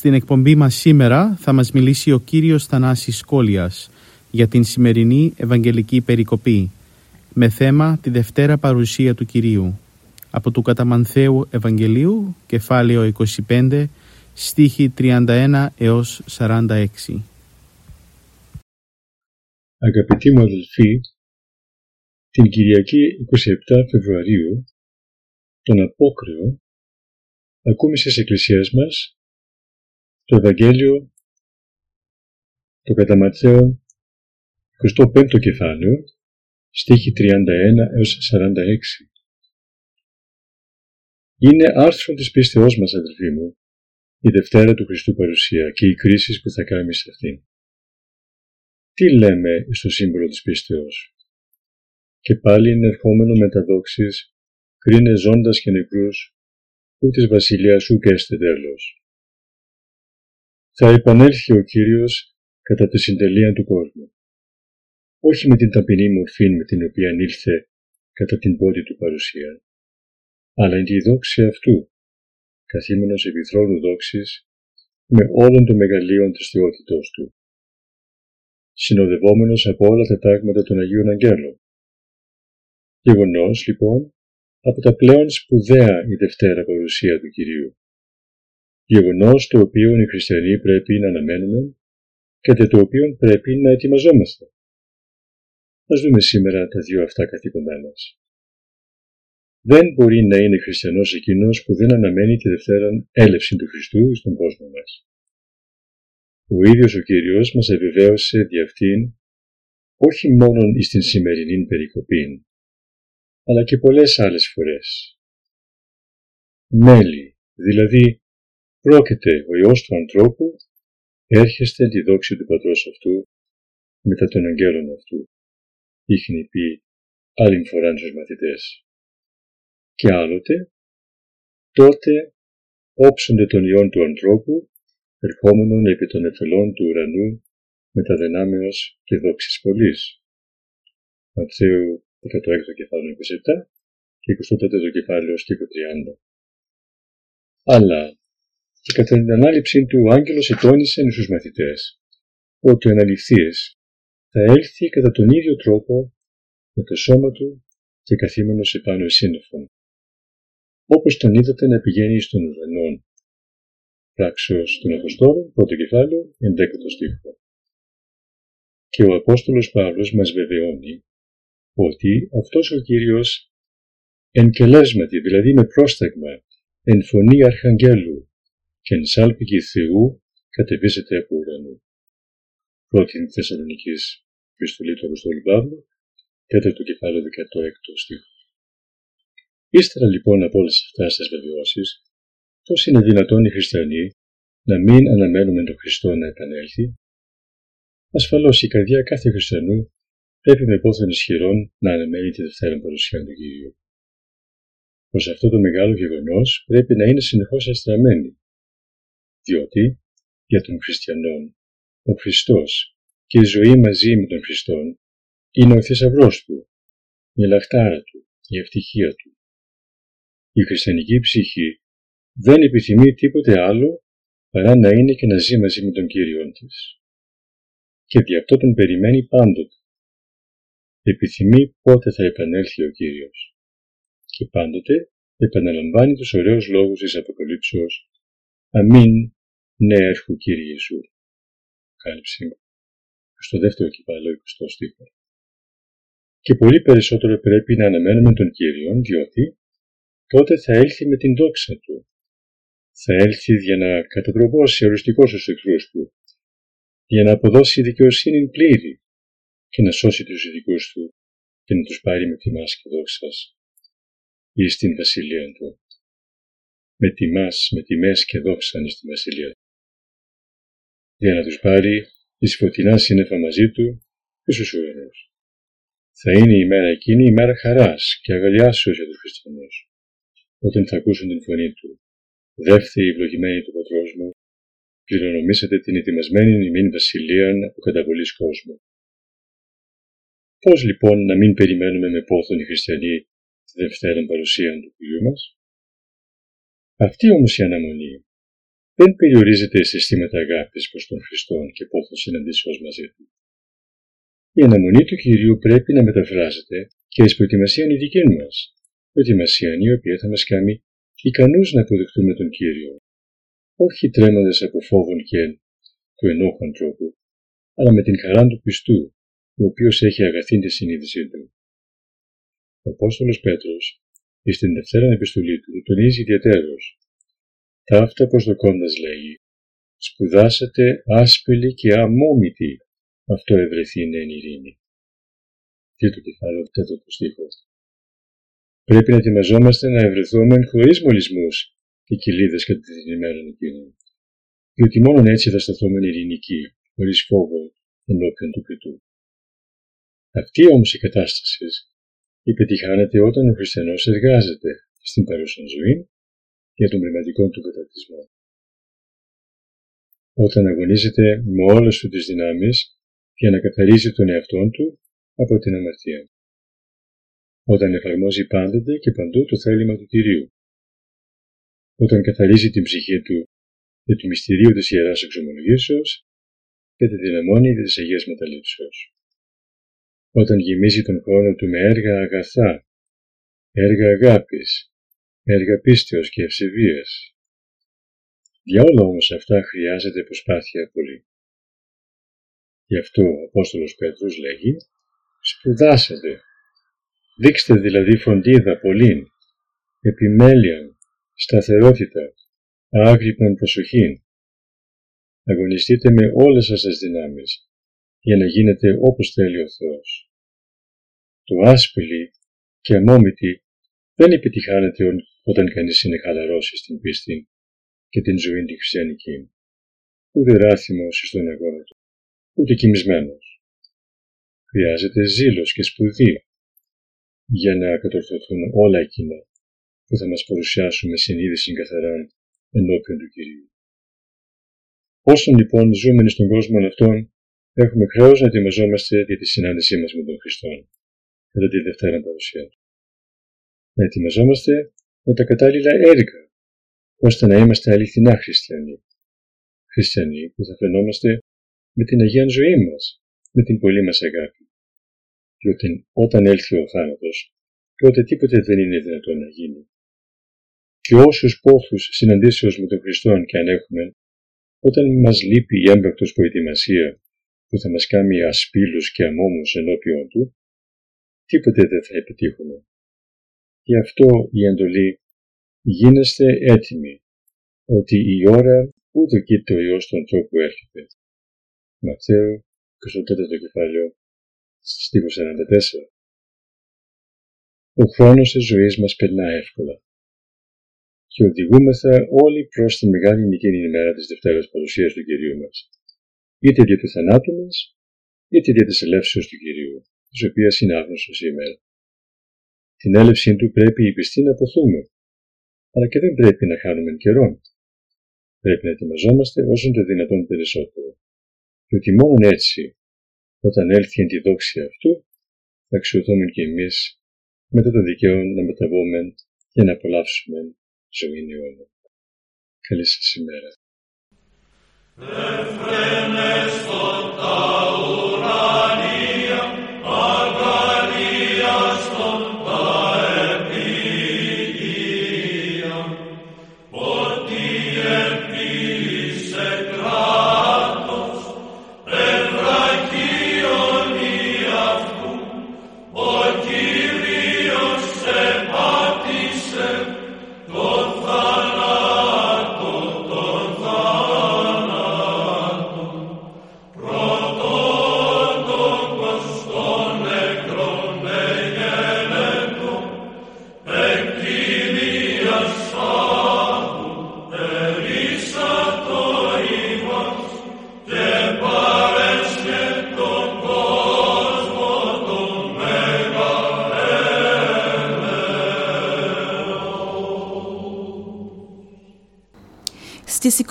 Στην εκπομπή μας σήμερα θα μας μιλήσει ο κύριος Θανάσης Σκόλιας για την σημερινή Ευαγγελική Περικοπή με θέμα τη Δευτέρα Παρουσία του Κυρίου από του Καταμανθαίου Ευαγγελίου κεφάλαιο 25 στίχη 31 έως 46 Αγαπητοί μου αδελφοί, την Κυριακή 27 Φεβρουαρίου, τον Απόκριο, ακούμε στις εκκλησίες μας το Ευαγγέλιο, το κατά Ματθαίο, 25ο κεφάλαιο, στίχη 31 έως 46. Είναι άρθρο της πίστεώς μας, αδελφοί μου, η Δευτέρα του Χριστού παρουσία και οι κρίσεις που θα κάνει σε αυτήν. Τι λέμε στο σύμβολο της πίστεως. Και πάλι είναι ερχόμενο με τα δόξης, κρίνε ζώντας και νεκρούς, που της βασιλείας σου και έστε τέλος θα επανέλθει ο Κύριος κατά τη συντελεία του κόσμου. Όχι με την ταπεινή μορφή με την οποία ήλθε κατά την πρώτη του παρουσία, αλλά εν τη δόξη αυτού, καθήμενος επί θρόνου δόξης, με όλων των μεγαλείων της θεότητός του, συνοδευόμενος από όλα τα τάγματα των Αγίων Αγγέλων. Γεγονός, λοιπόν, από τα πλέον σπουδαία η Δευτέρα παρουσία του Κυρίου γεγονός το οποίο οι χριστιανοί πρέπει να αναμένουμε και για το οποίο πρέπει να ετοιμαζόμαστε. Α δούμε σήμερα τα δύο αυτά καθήκοντά μας. Δεν μπορεί να είναι χριστιανός εκείνος που δεν αναμένει τη Δευτέρα έλευση του Χριστού στον κόσμο μας. Ο ίδιος ο κύριος μας επιβεβαίωσε δι' αυτήν όχι μόνο στην σημερινή περικοπή, αλλά και πολλές άλλες φορές. Μέλη, δηλαδή Πρόκειται ο Υιός του ανθρώπου, έρχεστε τη δόξη του Πατρός αυτού, μετά των αγγέλων αυτού, είχε πει άλλη φορά στους μαθητές. Και άλλοτε, τότε όψονται τον Υιόν του ανθρώπου, ερχόμενον επί των εφελών του ουρανού, μεταδενάμεως και δόξης πολλής. Ματθαίου 16 κεφάλαιο 27 και 24 κεφάλαιο στίχο 30. Αλλά και κατά την ανάληψή του ο άγγελος ετώνησε στους μαθητές ότι ο αναληφθείας θα έλθει κατά τον ίδιο τρόπο με το σώμα του και καθήμενος επάνω εσύννεφων, όπως τον είδατε να πηγαίνει στον ουρανό. Πράξεως των Αποστόλων, πρώτο κεφάλαιο, εντέκατο στίχο. Και ο Απόστολος Παύλος μας βεβαιώνει ότι αυτός ο Κύριος εν κελέσματι, δηλαδή με πρόσταγμα, εν φωνή αρχαγγέλου, και εν σάλπικη Θεού κατεβίζεται από ουρανού. Πρώτη Θεσσαλονική επιστολή του Αποστόλου Παύλου, τέταρτο κεφάλαιο 16ο στίχο. Ύστερα λοιπόν από όλες αυτές τις βεβαιώσεις, πώς είναι δυνατόν οι χριστιανοί να μην αναμένουμε τον Χριστό να επανέλθει; Ασφαλώς η καρδιά κάθε χριστιανού πρέπει με πόθεν ισχυρών να αναμένει τη Δευτέρα παρουσία του Κυρίου. Προς αυτό το μεγάλο γεγονός πρέπει να είναι συνεχώς αστραμμένη διότι για τον χριστιανό ο Χριστός και η ζωή μαζί με τον Χριστόν είναι ο θησαυρός του, η λαχτάρα του, η ευτυχία του. Η χριστιανική ψυχή δεν επιθυμεί τίποτε άλλο παρά να είναι και να ζει μαζί με τον Κύριό της. Και δι' αυτό τον περιμένει πάντοτε. Επιθυμεί πότε θα επανέλθει ο Κύριος. Και πάντοτε επαναλαμβάνει τους ωραίους λόγους της Αποκαλύψεως Αμήν, ναι έρχου Κύριε Ιησού. Κάλυψη στο δεύτερο κεφάλαιο 20 στίχο. Και πολύ περισσότερο πρέπει να αναμένουμε τον Κύριο, διότι τότε θα έλθει με την δόξα Του. Θα έλθει για να κατατροπώσει οριστικό στους εχθρούς Του για να αποδώσει δικαιοσύνη πλήρη και να σώσει τους ειδικούς του και να τους πάρει με τιμάς και δόξας ή στην βασιλεία του. Με τιμάς, με τιμές και δόξα στη βασιλεία του. Για να τους πάρει εις φωτεινάς σύννεφα μαζί του και στους ουρανούς. Θα είναι η μέρα εκείνη η μέρα χαράς και αγαλιάσεως για τους χριστιανούς, όταν θα ακούσουν την φωνή του. Δεύτερη ευλογημένη του πατρός μου, κληρονομήσατε την ετοιμασμένη ημίν βασιλείαν από καταβολής κόσμου. Πώς λοιπόν να μην περιμένουμε με πόθον οι χριστιανοί τη δευτέρα παρουσία του Κυρίου μας; Αυτή όμως η αναμονή δεν περιορίζεται σε αισθήματα αγάπης προς τον Χριστόν και πόθον συναντήσεως μαζί του. Η αναμονή του Κυρίου πρέπει να μεταφράζεται και εις προετοιμασία η δική μας, προετοιμασία η οποία θα μας κάνει ικανούς να αποδεχτούμε τον Κύριο, όχι τρέμοντας από φόβων και του ενόχου ανθρώπου, αλλά με την χαρά του πιστού, ο οποίος έχει αγαθήν τη συνείδησή του. Ο Απόστολος Πέτρος, στην Δευτέρα Επιστολή του, τονίζει ιδιαίτερος. Ταύτα προσδοκώντας λέγει, σπουδάσατε άσπηλοι και αμόμητοι, αυτό ευρεθεί είναι εν ειρήνη. το κεφάλαιο, τέταρτο στίχο. Πρέπει να ετοιμαζόμαστε να ευρεθούμε χωρίς μολυσμούς και κοιλίδες κατά την ημέρα εκείνη. Διότι μόνο έτσι θα σταθούμε ειρηνικοί, χωρίς φόβο ενώπιον του κριτού. Αυτή όμως η κατάστασης υπετυχάνεται όταν ο χριστιανός εργάζεται στην παρούσα ζωή για τον πνευματικό του καταρτισμό. Όταν αγωνίζεται με όλες του τις δυνάμεις για να καθαρίζει τον εαυτό του από την αμαρτία. Όταν εφαρμόζει πάντοτε και παντού το θέλημα του Κυρίου. Όταν καθαρίζει την ψυχή του για το μυστηρίο της Ιεράς Εξομολογήσεως και τη δυναμώνει της Αγίας Μεταλήψεως. Όταν γεμίζει τον χρόνο του με έργα αγαθά, έργα αγάπης, έργα πίστεως και ευσεβίας. Για όλα όμως αυτά χρειάζεται προσπάθεια πολύ. Γι' αυτό ο Απόστολος Πέτρος λέγει «Σπουδάσατε, δείξτε δηλαδή φροντίδα πολύ, επιμέλεια, σταθερότητα, άγρυπνον προσοχή. Αγωνιστείτε με όλες σας τις δυνάμεις για να γίνετε όπως θέλει ο Θεός. Το άσπηλη και αμόμητη δεν επιτυχάνεται όταν κανείς είναι χαλαρός στην πίστη και την ζωή τη χριστιανική, ούτε ράθιμος στον αγώνα του ούτε κοιμισμένος. Χρειάζεται ζήλος και σπουδή για να κατορθωθούν όλα εκείνα που θα μας παρουσιάσουν με συνείδηση καθαρά ενώπιον του Κυρίου. Όσον λοιπόν ζούμε στον κόσμο αυτόν, έχουμε χρέος να ετοιμαζόμαστε για τη συνάντησή μας με τον Χριστό κατά τη Δευτέρα παρουσία του. Να ετοιμαζόμαστε με τα κατάλληλα έργα, ώστε να είμαστε αληθινά χριστιανοί. Χριστιανοί που θα φαινόμαστε με την Αγία ζωή μας, με την πολύ μας αγάπη. Διότι όταν έλθει ο θάνατος, τότε τίποτε δεν είναι δυνατόν να γίνει. Και όσους πόθους συναντήσεως με τον Χριστό και αν έχουμε, όταν μας λείπει η έμπρακτος προετοιμασία που θα μας κάνει ασπίλους και αμόμους ενώπιον του, τίποτε δεν θα επιτύχουμε. Γι' αυτό η εντολή γίνεστε έτοιμοι, ότι η ώρα ούτε κοίται ο Υιός τον τρόπο έρχεται. Ματθαίου, 24ο κεφάλαιο, στίχος 44. Ο χρόνος της ζωής μας περνά εύκολα και οδηγούμεθα όλοι προς τη μεγάλη νικήνη ημέρα της Δευτέρας παρουσίας του Κυρίου μας, είτε δια του θανάτου μας, είτε δια της ελεύσεως του Κυρίου, της οποίας είναι άγνωστος σήμερα. Την έλευσή του πρέπει η πιστή να αποθούμε, αλλά και δεν πρέπει να χάνουμε καιρό. Πρέπει να ετοιμαζόμαστε όσο το δυνατόν περισσότερο διότι μόνο έτσι, όταν έλθει εν τη δόξη αυτού, θα αξιοθούμε και εμείς μετά το δικαίωμα να μεταβούμε και να απολαύσουμε ζωή αιώνα. Καλή σας ημέρα. et frenes tot aura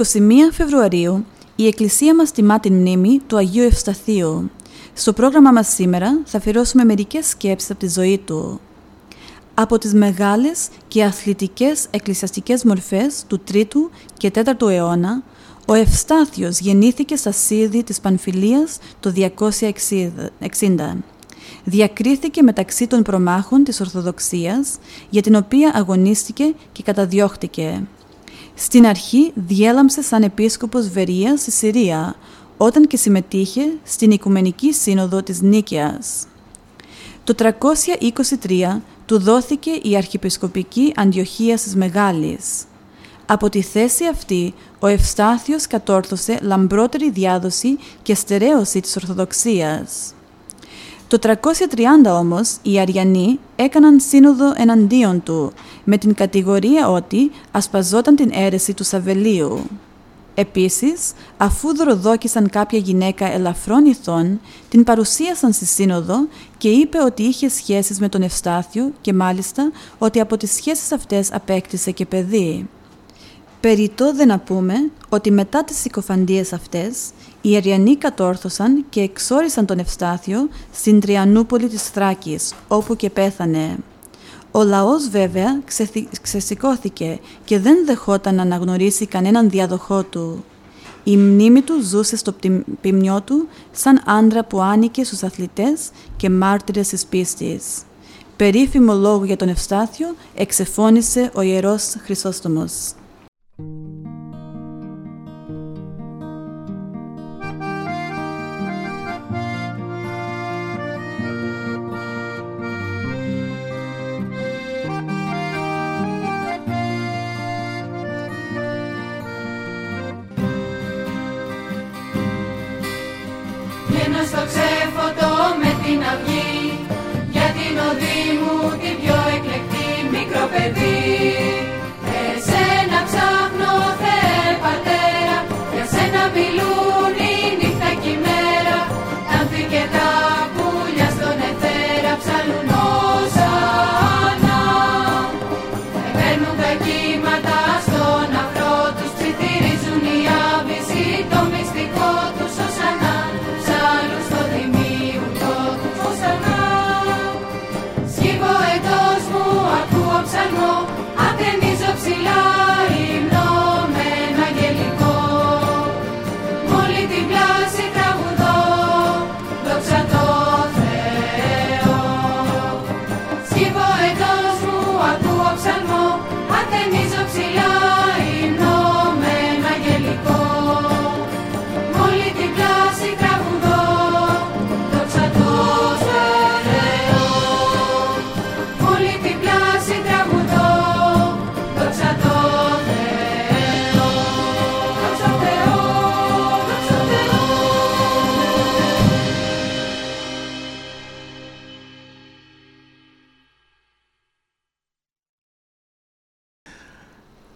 21 Φεβρουαρίου η Εκκλησία μας τιμά την μνήμη του Αγίου Ευσταθείου. Στο πρόγραμμα μας σήμερα θα αφιερώσουμε μερικές σκέψεις από τη ζωή του. Από τις μεγάλες και αθλητικές εκκλησιαστικές μορφές του 3ου και 4ου αιώνα, ο Ευστάθιος γεννήθηκε στα Σίδη της Πανφιλίας το 260. Διακρίθηκε μεταξύ των προμάχων της Ορθοδοξίας, για την οποία αγωνίστηκε και καταδιώχτηκε. Στην αρχή διέλαμψε σαν επίσκοπος Βερίας στη Συρία, όταν και συμμετείχε στην Οικουμενική Σύνοδο της Νίκαιας. Το 323 του δόθηκε η Αρχιεπισκοπική Αντιοχία της Μεγάλης. Από τη θέση αυτή, ο Ευστάθιος κατόρθωσε λαμπρότερη διάδοση και στερέωση της Ορθοδοξίας. Το 330 όμως οι Αριανοί έκαναν σύνοδο εναντίον του με την κατηγορία ότι ασπαζόταν την αίρεση του Σαβελίου. Επίσης, αφού δωροδόκησαν κάποια γυναίκα ελαφρών ηθών, την παρουσίασαν στη σύνοδο και είπε ότι είχε σχέσεις με τον Ευστάθιο και μάλιστα ότι από τις σχέσεις αυτές απέκτησε και παιδί. Περιτώ δε να πούμε ότι μετά τις συκοφαντίες αυτές, οι Αριανοί κατόρθωσαν και εξόρισαν τον Ευστάθιο στην Τριανούπολη της Θράκης, όπου και πέθανε. Ο λαός βέβαια ξεσηκώθηκε και δεν δεχόταν να αναγνωρίσει κανέναν διαδοχό του. Η μνήμη του ζούσε στο ποιμνιό του σαν άντρα που άνοικε στους αθλητές και μάρτυρες της πίστης. Περίφημο λόγο για τον Ευστάθιο εξεφώνησε ο Ιερός Χρυσόστομος. thank you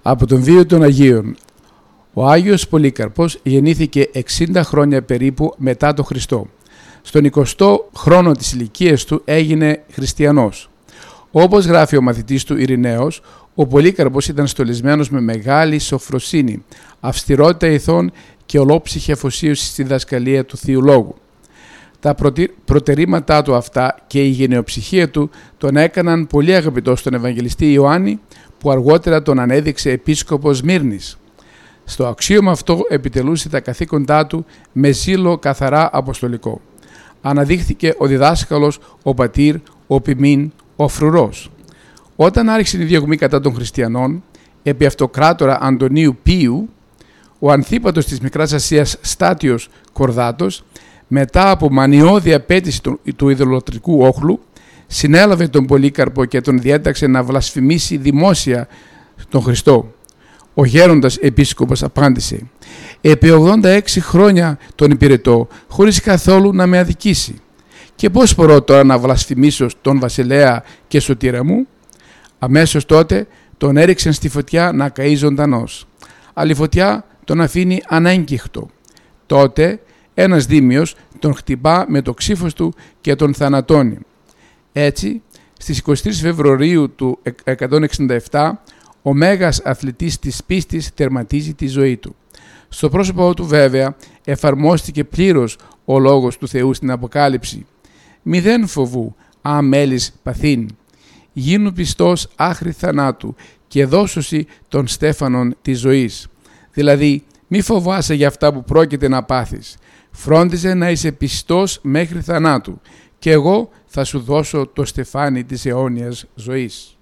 Από τον βίο των Αγίων. Ο Άγιος Πολύκαρπος γεννήθηκε 60 χρόνια περίπου μετά τον Χριστό. Στον 20ο χρόνο της ηλικίας του έγινε χριστιανός. Όπως γράφει ο μαθητής του Ειρηναίος, ο Πολύκαρπος ήταν στολισμένος με μεγάλη σοφροσύνη, αυστηρότητα ηθών και ολόψυχη αφοσίωση στη δασκαλία του Θείου Λόγου. Τα προτερήματά του αυτά και η γενεοψυχία του τον έκαναν πολύ αγαπητό στον Ευαγγελιστή Ιωάννη, που αργότερα τον ανέδειξε επίσκοπος Μύρνης. Στο αξίωμα αυτό επιτελούσε τα καθήκοντά του με ζήλο καθαρά αποστολικό. Αναδείχθηκε ο διδάσκαλος, ο πατήρ, ο ποιμήν, ο φρουρός. Όταν άρχισε η διωγμή κατά των χριστιανών, επί αυτοκράτορα Αντωνίου Πίου, ο ανθίπατος της Μικράς Ασίας Στάτιος Κορδάτος, μετά από μανιώδη απέτηση του, του ιδωλοτρικού όχλου, συνέλαβε τον Πολύκαρπο και τον διέταξε να βλασφημίσει δημόσια τον Χριστό. Ο γέροντας επίσκοπος απάντησε «Επί 86 χρόνια τον υπηρετώ χωρίς καθόλου να με αδικήσει. Και πώς μπορώ τώρα να βλασφημίσω τον βασιλέα και σωτήρα μου» Αμέσως τότε τον έριξαν στη φωτιά να καεί ζωντανός. Αλλά η φωτιά τον αφήνει ανέγκυχτο. Τότε ένας δήμιος τον χτυπά με το ξύφος του και τον θανατώνει. Έτσι, στις 23 Φεβρουαρίου του 167, Ο μέγας αθλητής της πίστης τερματίζει τη ζωή του. Στο πρόσωπό του βέβαια εφαρμόστηκε πλήρως ο λόγος του Θεού στην Αποκάλυψη. Μηδέν φοβού, αμέλης παθήν. Γίνου πιστός άχρη θανάτου και δώσωση των στέφανων της ζωής. Δηλαδή, μη φοβάσαι για αυτά που πρόκειται να πάθεις. Φρόντιζε να είσαι πιστός μέχρι θανάτου και εγώ θα σου δώσω το στεφάνι της αιώνιας ζωής.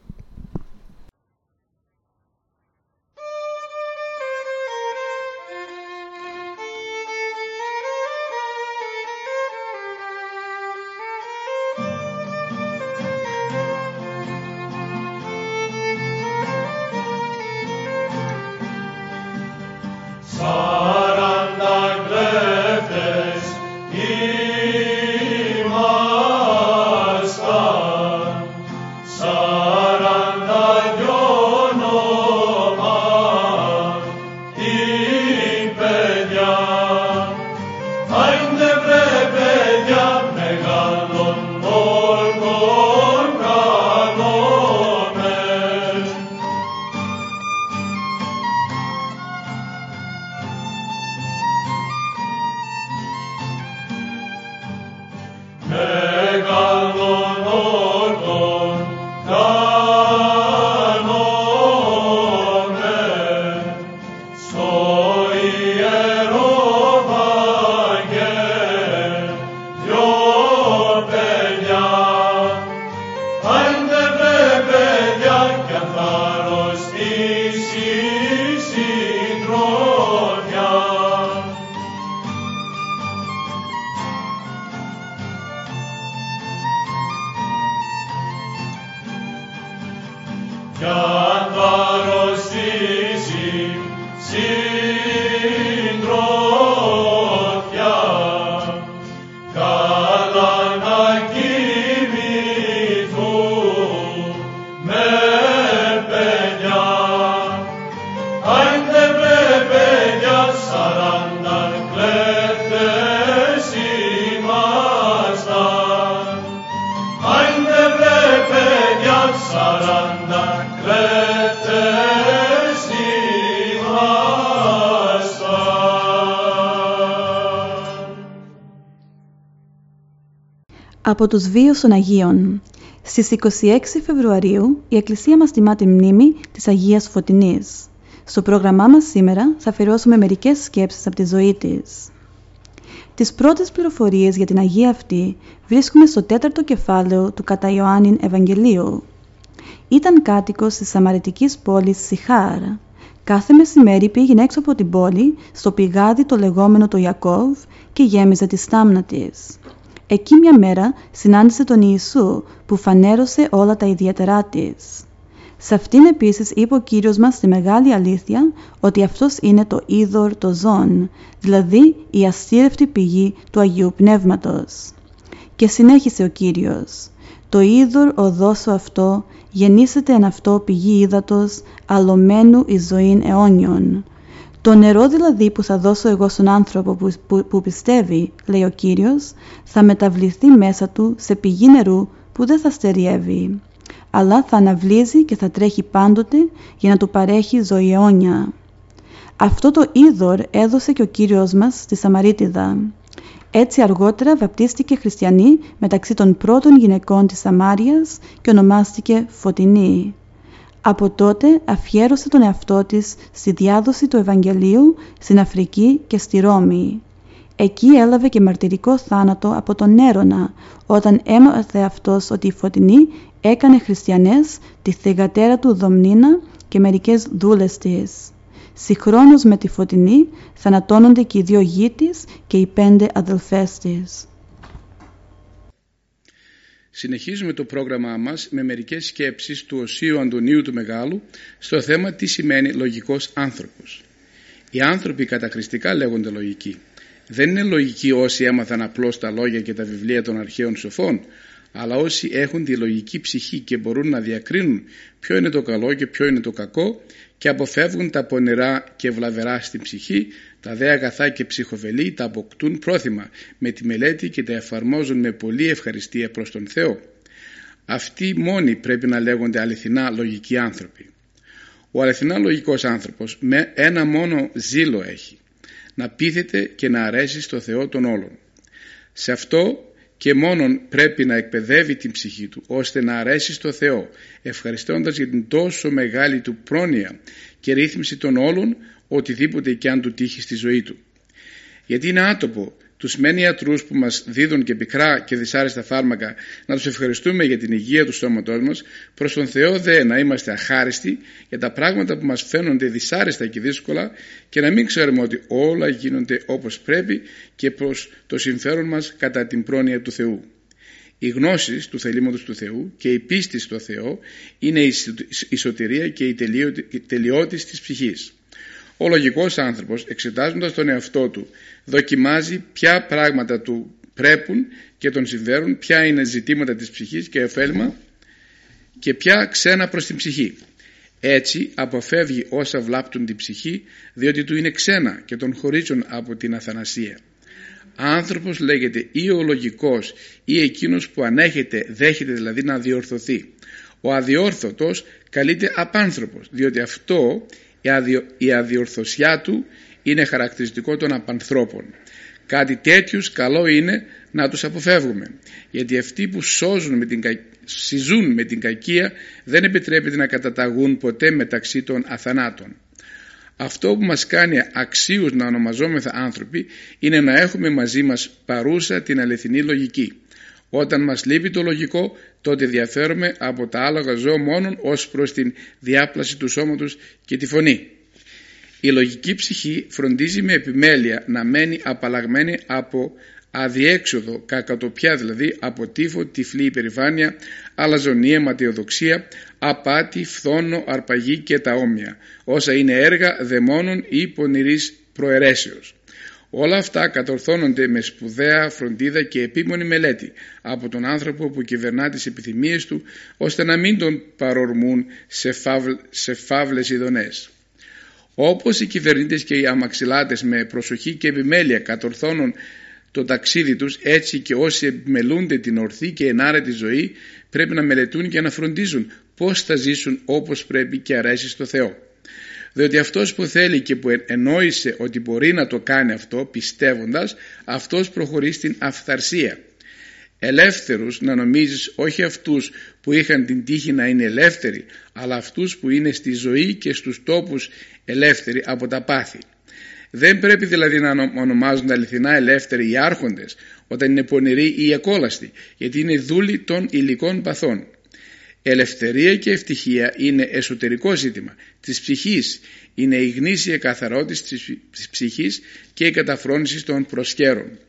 Από τους βίους των Αγίων. Στις 26 Φεβρουαρίου η Εκκλησία μας τιμά τη μνήμη της Αγίας Φωτεινής. Στο πρόγραμμά μας σήμερα θα αφιερώσουμε μερικές σκέψεις από τη ζωή της. Τις πρώτες πληροφορίες για την Αγία αυτή βρίσκουμε στο τέταρτο κεφάλαιο του κατά Ιωάννην Ευαγγελίου. Ήταν κάτοικος της Σαμαρετικής πόλης Σιχάρ. Κάθε μεσημέρι πήγαινε έξω από την πόλη στο πηγάδι το λεγόμενο το Ιακώβ και γέμιζε τη στάμνα της. Εκεί μια μέρα συνάντησε τον Ιησού που φανέρωσε όλα τα ιδιαίτερά της. Σε αυτήν επίσης είπε ο Κύριος μας τη μεγάλη αλήθεια ότι αυτός είναι το είδωρ το ζών, δηλαδή η αστήρευτη πηγή του Αγίου Πνεύματος. Και συνέχισε ο Κύριος «Το είδωρ οδόσο αυτό γεννήσεται εν αυτό πηγή ύδατος αλωμένου εις ζωήν αιώνιον. Το νερό δηλαδή που θα δώσω εγώ στον άνθρωπο που, που, πιστεύει, λέει ο Κύριος, θα μεταβληθεί μέσα του σε πηγή νερού που δεν θα στεριεύει, αλλά θα αναβλύζει και θα τρέχει πάντοτε για να του παρέχει ζωή αιώνια. Αυτό το είδωρ έδωσε και ο Κύριος μας στη Σαμαρίτιδα. Έτσι αργότερα βαπτίστηκε χριστιανή μεταξύ των πρώτων γυναικών της Σαμάριας και ονομάστηκε Φωτεινή. Από τότε αφιέρωσε τον εαυτό της στη διάδοση του Ευαγγελίου στην Αφρική και στη Ρώμη. Εκεί έλαβε και μαρτυρικό θάνατο από τον Έρωνα, όταν έμαθε αυτός ότι η Φωτεινή έκανε χριστιανές τη θεγατέρα του Δομνίνα και μερικές δούλες της. Συγχρόνως με τη Φωτεινή θανατώνονται και οι δύο γη της και οι πέντε αδελφές της. Συνεχίζουμε το πρόγραμμά μας με μερικές σκέψεις του Οσίου Αντωνίου του Μεγάλου στο θέμα τι σημαίνει λογικός άνθρωπος. Οι άνθρωποι κατακριστικά λέγονται λογικοί. Δεν είναι λογικοί όσοι έμαθαν απλώς τα λόγια και τα βιβλία των αρχαίων σοφών, αλλά όσοι έχουν τη λογική ψυχή και μπορούν να διακρίνουν ποιο είναι το καλό και ποιο είναι το κακό και αποφεύγουν τα πονηρά και βλαβερά στην ψυχή, τα δε αγαθά και ψυχοβελή τα αποκτούν πρόθυμα με τη μελέτη και τα εφαρμόζουν με πολλή ευχαριστία προς τον Θεό. Αυτοί μόνοι πρέπει να λέγονται αληθινά λογικοί άνθρωποι. Ο αληθινά λογικός άνθρωπος με ένα μόνο ζήλο έχει. Να πείθεται και να αρέσει στο Θεό των όλων. Σε αυτό και μόνον πρέπει να εκπαιδεύει την ψυχή του ώστε να αρέσει στο Θεό ευχαριστώντας για την τόσο μεγάλη του πρόνοια και ρύθμιση των όλων οτιδήποτε και αν του τύχει στη ζωή του. Γιατί είναι άτοπο τους μεν ιατρούς που μας δίδουν και πικρά και δυσάρεστα φάρμακα να τους ευχαριστούμε για την υγεία του στόματός μας προς τον Θεό δε να είμαστε αχάριστοι για τα πράγματα που μας φαίνονται δυσάρεστα και δύσκολα και να μην ξέρουμε ότι όλα γίνονται όπως πρέπει και προς το συμφέρον μας κατά την πρόνοια του Θεού. Η γνώση του θελήματος του Θεού και η πίστη στο Θεό είναι η σωτηρία και η τελειότης της ψυχής. Ο λογικός άνθρωπος εξετάζοντας τον εαυτό του δοκιμάζει ποια πράγματα του πρέπουν και τον συμφέρουν, ποια είναι ζητήματα της ψυχής και ωφέλιμα και ποια ξένα προς την ψυχή. Έτσι αποφεύγει όσα βλάπτουν την ψυχή διότι του είναι ξένα και τον χωρίζουν από την αθανασία. Άνθρωπος λέγεται ή ο λογικός ή εκείνος που ανέχεται, δέχεται δηλαδή να διορθωθεί. Ο αδιόρθωτος καλείται απάνθρωπος διότι αυτό η αδιορθωσιά του είναι χαρακτηριστικό των απανθρώπων. Κάτι τέτοιους καλό είναι να τους αποφεύγουμε γιατί αυτοί που σώζουν με την, συζούν με την κακία δεν επιτρέπεται να καταταγούν ποτέ μεταξύ των αθανάτων. Αυτό που μας κάνει αξίους να ονομαζόμεθα άνθρωποι είναι να έχουμε μαζί μας παρούσα την αληθινή λογική. Όταν μας λείπει το λογικό τότε διαφέρουμε από τα άλογα ζώα μόνον ως προς την διάπλαση του σώματος και τη φωνή. Η λογική ψυχή φροντίζει με επιμέλεια να μένει απαλλαγμένη από αδιέξοδο, κακατοπιά δηλαδή, από τύφο, τυφλή υπερηφάνεια, αλαζονία, ματιοδοξία, απάτη, φθόνο, αρπαγή και τα όμοια, όσα είναι έργα δαιμόνων ή πονηρής προαιρέσεως. Όλα αυτά κατορθώνονται με σπουδαία φροντίδα και επίμονη μελέτη από τον άνθρωπο που κυβερνά τις επιθυμίες του ώστε να μην τον παρορμούν σε, φαύλ, σε φαύλες ειδονές. Όπως οι κυβερνήτες και οι αμαξιλάτες με προσοχή και επιμέλεια κατορθώνουν το ταξίδι τους έτσι και όσοι επιμελούνται την ορθή και ενάρετη ζωή πρέπει να μελετούν και να φροντίζουν πώς θα ζήσουν όπως πρέπει και αρέσει στο Θεό διότι αυτός που θέλει και που ενόησε ότι μπορεί να το κάνει αυτό πιστεύοντας αυτός προχωρεί στην αυθαρσία. Ελεύθερους να νομίζεις όχι αυτούς που είχαν την τύχη να είναι ελεύθεροι αλλά αυτούς που είναι στη ζωή και στους τόπους ελεύθεροι από τα πάθη. Δεν πρέπει δηλαδή να ονομάζονται αληθινά ελεύθεροι οι άρχοντες όταν είναι πονηροί ή ακόλαστοι γιατί είναι δούλοι των υλικών παθών Ελευθερία και ευτυχία είναι εσωτερικό ζήτημα της ψυχής. Είναι η γνήσια καθαρότητα της ψυχής και η καταφρόνηση των προσκέρων.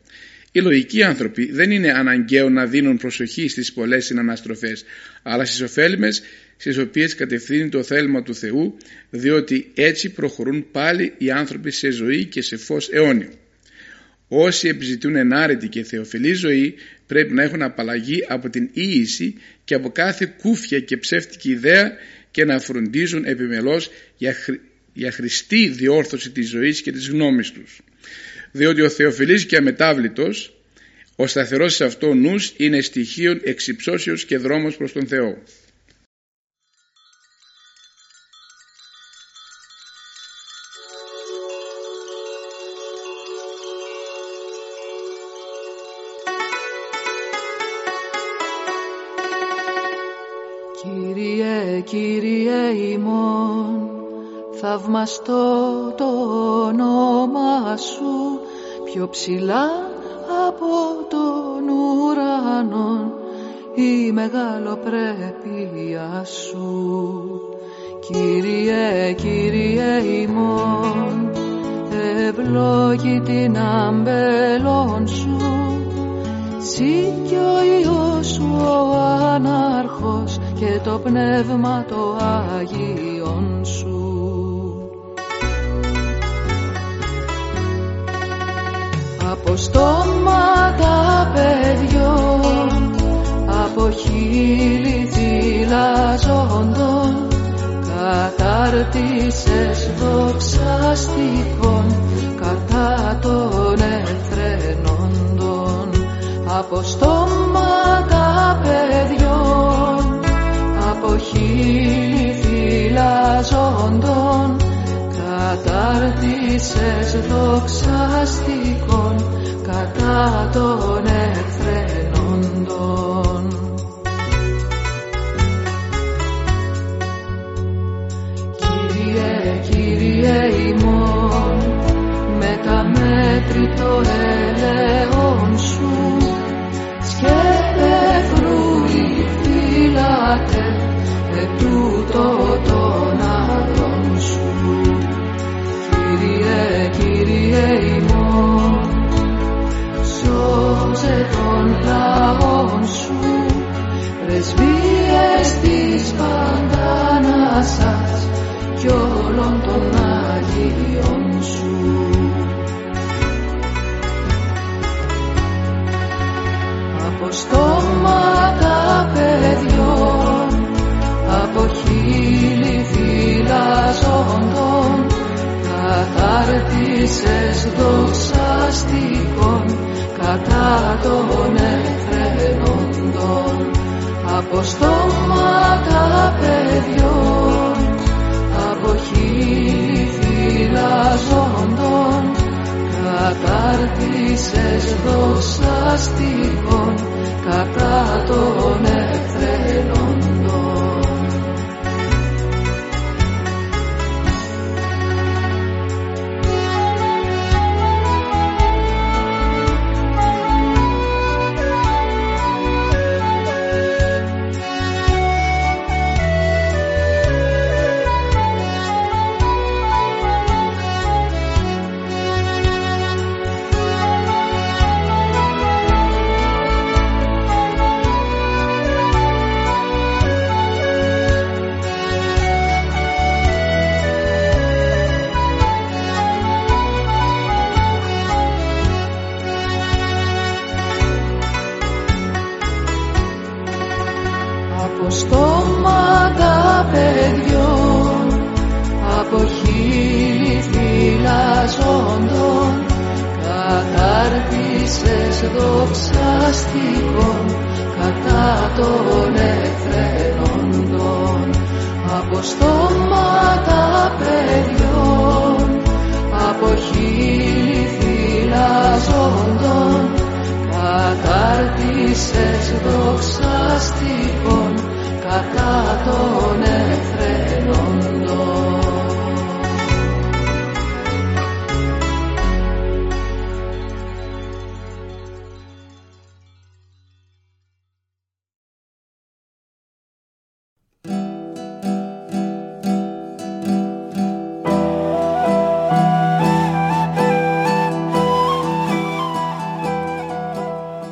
Οι λογικοί άνθρωποι δεν είναι αναγκαίο να δίνουν προσοχή στις πολλές συναναστροφές, αλλά στις ωφέλιμες στις οποίες κατευθύνει το θέλημα του Θεού, διότι έτσι προχωρούν πάλι οι άνθρωποι σε ζωή και σε φως αιώνιο. Όσοι επιζητούν ενάρετη και θεοφιλή ζωή πρέπει να έχουν απαλλαγή από την ίηση και από κάθε κούφια και ψεύτικη ιδέα και να φροντίζουν επιμελώς για, για χρηστή διόρθωση της ζωής και της γνώμης τους. Διότι ο θεοφιλής και αμετάβλητος, ο σταθερός σε αυτό νους είναι στοιχείο εξυψώσεως και δρόμος προς τον Θεό. Θαυμαστώ το όνομα Σου πιο ψηλά από τον ουρανό η μεγαλοπρέπεια Σου. Κύριε, Κύριε ημών, ευλόγη την αμπελών Σου, Συ κι ο Υιός Σου ο Ανάρχος και το πνεύμα το Άγιον από στόματα παιδιών από χείλη θυλαζόντων κατάρτισες δοξαστικών κατά των εφρενόντων από στόματα παιδιών από χείλη θυλαζόντων κατάρτισες δοξαστικών κατά τον εχθρό. Των εχθρενόντων από στόματα παιδιών από χείλη φυλαζόντων κατάρτισες δοξαστικών κατά των εχθρενόντων. δοξαστικών κατά των εχθρενόντων από στόματα παιδιών από χείλη θυλαζόντων κατάρτισες δοξαστικών κατά των εχθρενόντων